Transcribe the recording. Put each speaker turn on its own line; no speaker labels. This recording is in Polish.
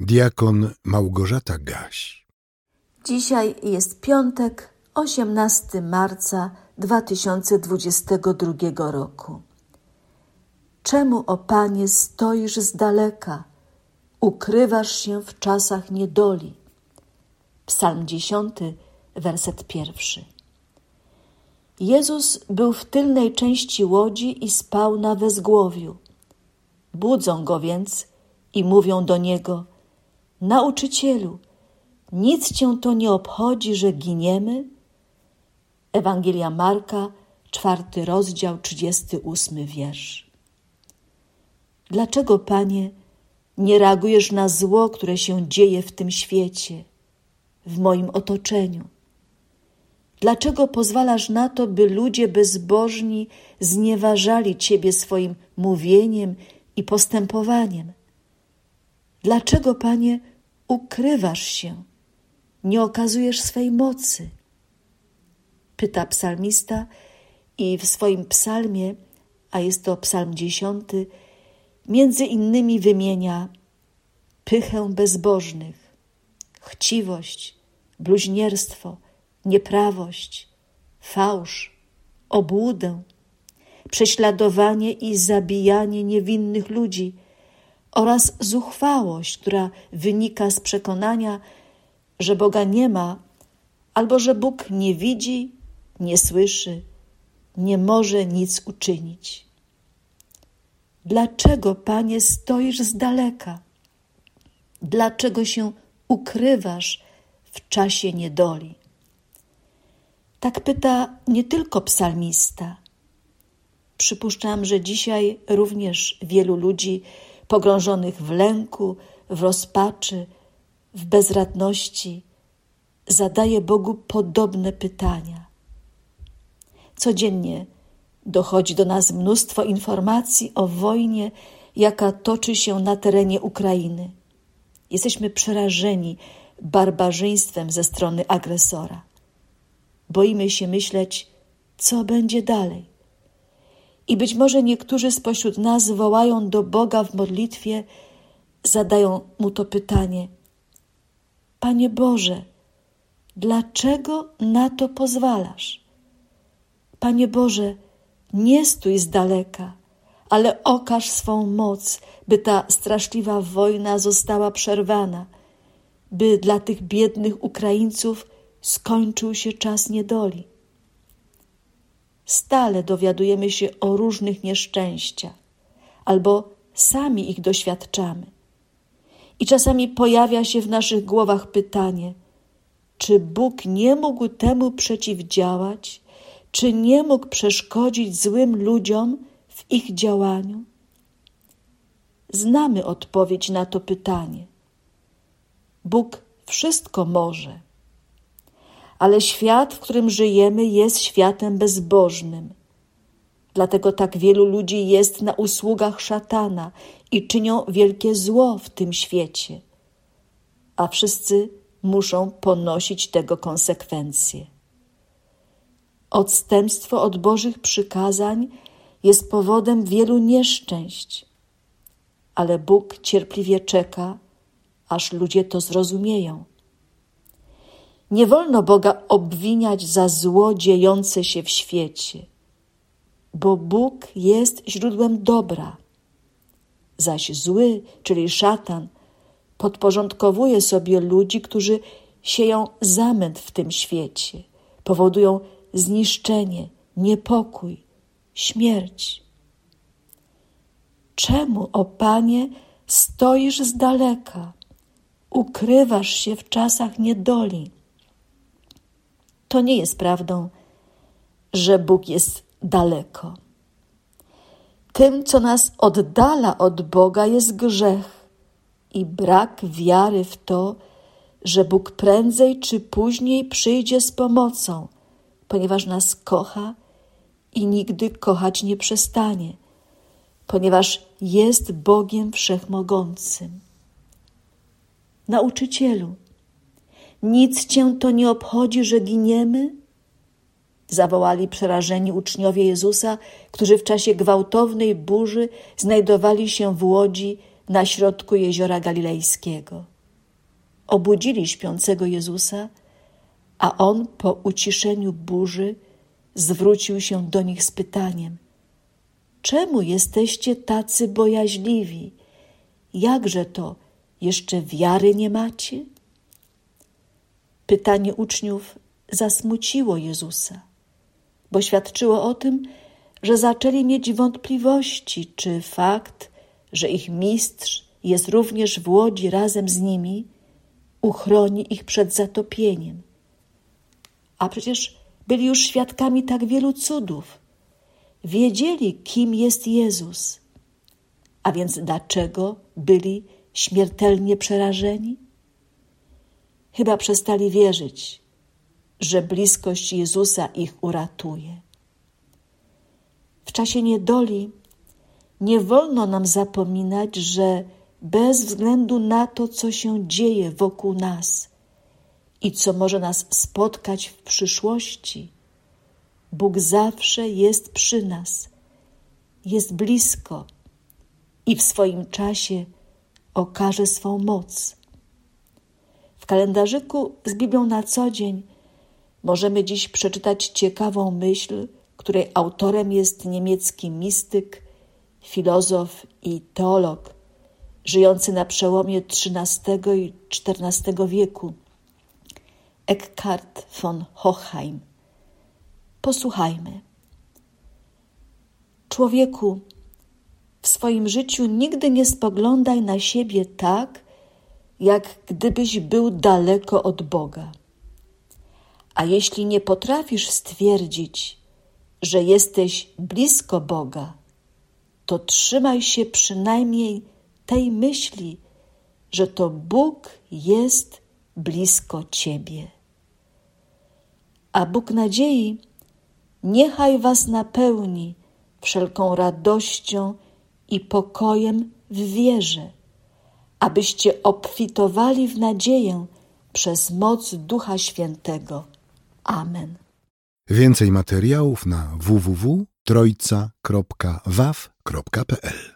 Diakon Małgorzata Gaś.
Dzisiaj jest piątek, 18 marca 2022 roku. Czemu, o Panie, stoisz z daleka, ukrywasz się w czasach niedoli? Psalm 10, werset pierwszy. Jezus był w tylnej części łodzi i spał na wezgłowiu. Budzą go więc i mówią do niego: Nauczycielu, nic cię to nie obchodzi, że giniemy? Ewangelia Marka, czwarty rozdział, trzydziesty ósmy wiersz. Dlaczego, Panie, nie reagujesz na zło, które się dzieje w tym świecie, w moim otoczeniu? Dlaczego pozwalasz na to, by ludzie bezbożni znieważali Ciebie swoim mówieniem i postępowaniem? Dlaczego, Panie, ukrywasz się, nie okazujesz swej mocy? Pyta psalmista i w swoim psalmie, a jest to psalm dziesiąty, między innymi wymienia pychę bezbożnych, chciwość, bluźnierstwo, nieprawość, fałsz, obłudę, prześladowanie i zabijanie niewinnych ludzi oraz zuchwałość, która wynika z przekonania, że Boga nie ma albo że Bóg nie widzi, nie słyszy, nie może nic uczynić. Dlaczego, Panie, stoisz z daleka? Dlaczego się ukrywasz w czasie niedoli? Tak pyta nie tylko psalmista. Przypuszczam, że dzisiaj również wielu ludzi pogrążonych w lęku, w rozpaczy, w bezradności, zadaje Bogu podobne pytania. Codziennie dochodzi do nas mnóstwo informacji o wojnie, jaka toczy się na terenie Ukrainy. Jesteśmy przerażeni barbarzyństwem ze strony agresora. Boimy się myśleć, co będzie dalej. I być może niektórzy spośród nas wołają do Boga w modlitwie, zadają mu to pytanie: Panie Boże, dlaczego na to pozwalasz? Panie Boże, nie stój z daleka, ale okaż swą moc, by ta straszliwa wojna została przerwana, by dla tych biednych Ukraińców skończył się czas niedoli. Stale dowiadujemy się o różnych nieszczęściach, albo sami ich doświadczamy. I czasami pojawia się w naszych głowach pytanie: czy Bóg nie mógł temu przeciwdziałać? Czy nie mógł przeszkodzić złym ludziom w ich działaniu? Znamy odpowiedź na to pytanie. Bóg wszystko może ale świat, w którym żyjemy, jest światem bezbożnym. Dlatego tak wielu ludzi jest na usługach szatana i czynią wielkie zło w tym świecie, a wszyscy muszą ponosić tego konsekwencje. Odstępstwo od Bożych przykazań jest powodem wielu nieszczęść, ale Bóg cierpliwie czeka, aż ludzie to zrozumieją. Nie wolno Boga obwiniać za zło dziejące się w świecie, bo Bóg jest źródłem dobra. Zaś zły, czyli szatan, podporządkowuje sobie ludzi, którzy sieją zamęt w tym świecie, powodują zniszczenie, niepokój, śmierć. Czemu, o Panie, stoisz z daleka, ukrywasz się w czasach niedoli? To nie jest prawdą, że Bóg jest daleko. Tym, co nas oddala od Boga, jest grzech i brak wiary w to, że Bóg prędzej czy później przyjdzie z pomocą, ponieważ nas kocha i nigdy kochać nie przestanie, ponieważ jest Bogiem Wszechmogącym. Nauczycielu, nic cię to nie obchodzi, że giniemy? Zawołali przerażeni uczniowie Jezusa, którzy w czasie gwałtownej burzy znajdowali się w łodzi na środku jeziora galilejskiego. Obudzili śpiącego Jezusa, a on po uciszeniu burzy zwrócił się do nich z pytaniem: Czemu jesteście tacy bojaźliwi? Jakże to jeszcze wiary nie macie? Pytanie uczniów zasmuciło Jezusa, bo świadczyło o tym, że zaczęli mieć wątpliwości, czy fakt, że ich mistrz jest również w łodzi razem z nimi, uchroni ich przed zatopieniem. A przecież byli już świadkami tak wielu cudów. Wiedzieli, kim jest Jezus. A więc dlaczego byli śmiertelnie przerażeni? Chyba przestali wierzyć, że bliskość Jezusa ich uratuje. W czasie niedoli nie wolno nam zapominać, że bez względu na to, co się dzieje wokół nas i co może nas spotkać w przyszłości, Bóg zawsze jest przy nas, jest blisko i w swoim czasie okaże swą moc. W kalendarzyku z Biblią na co dzień możemy dziś przeczytać ciekawą myśl, której autorem jest niemiecki mistyk, filozof i teolog, żyjący na przełomie XIII i XIV wieku, Eckhart von Hochheim. Posłuchajmy. Człowieku, w swoim życiu nigdy nie spoglądaj na siebie tak, jak gdybyś był daleko od Boga. A jeśli nie potrafisz stwierdzić, że jesteś blisko Boga, to trzymaj się przynajmniej tej myśli, że to Bóg jest blisko Ciebie. A Bóg nadziei niechaj Was napełni wszelką radością i pokojem w wierze, abyście obfitowali w nadzieję przez moc Ducha Świętego. Amen.
Więcej materiałów na www.trojca.waw.pl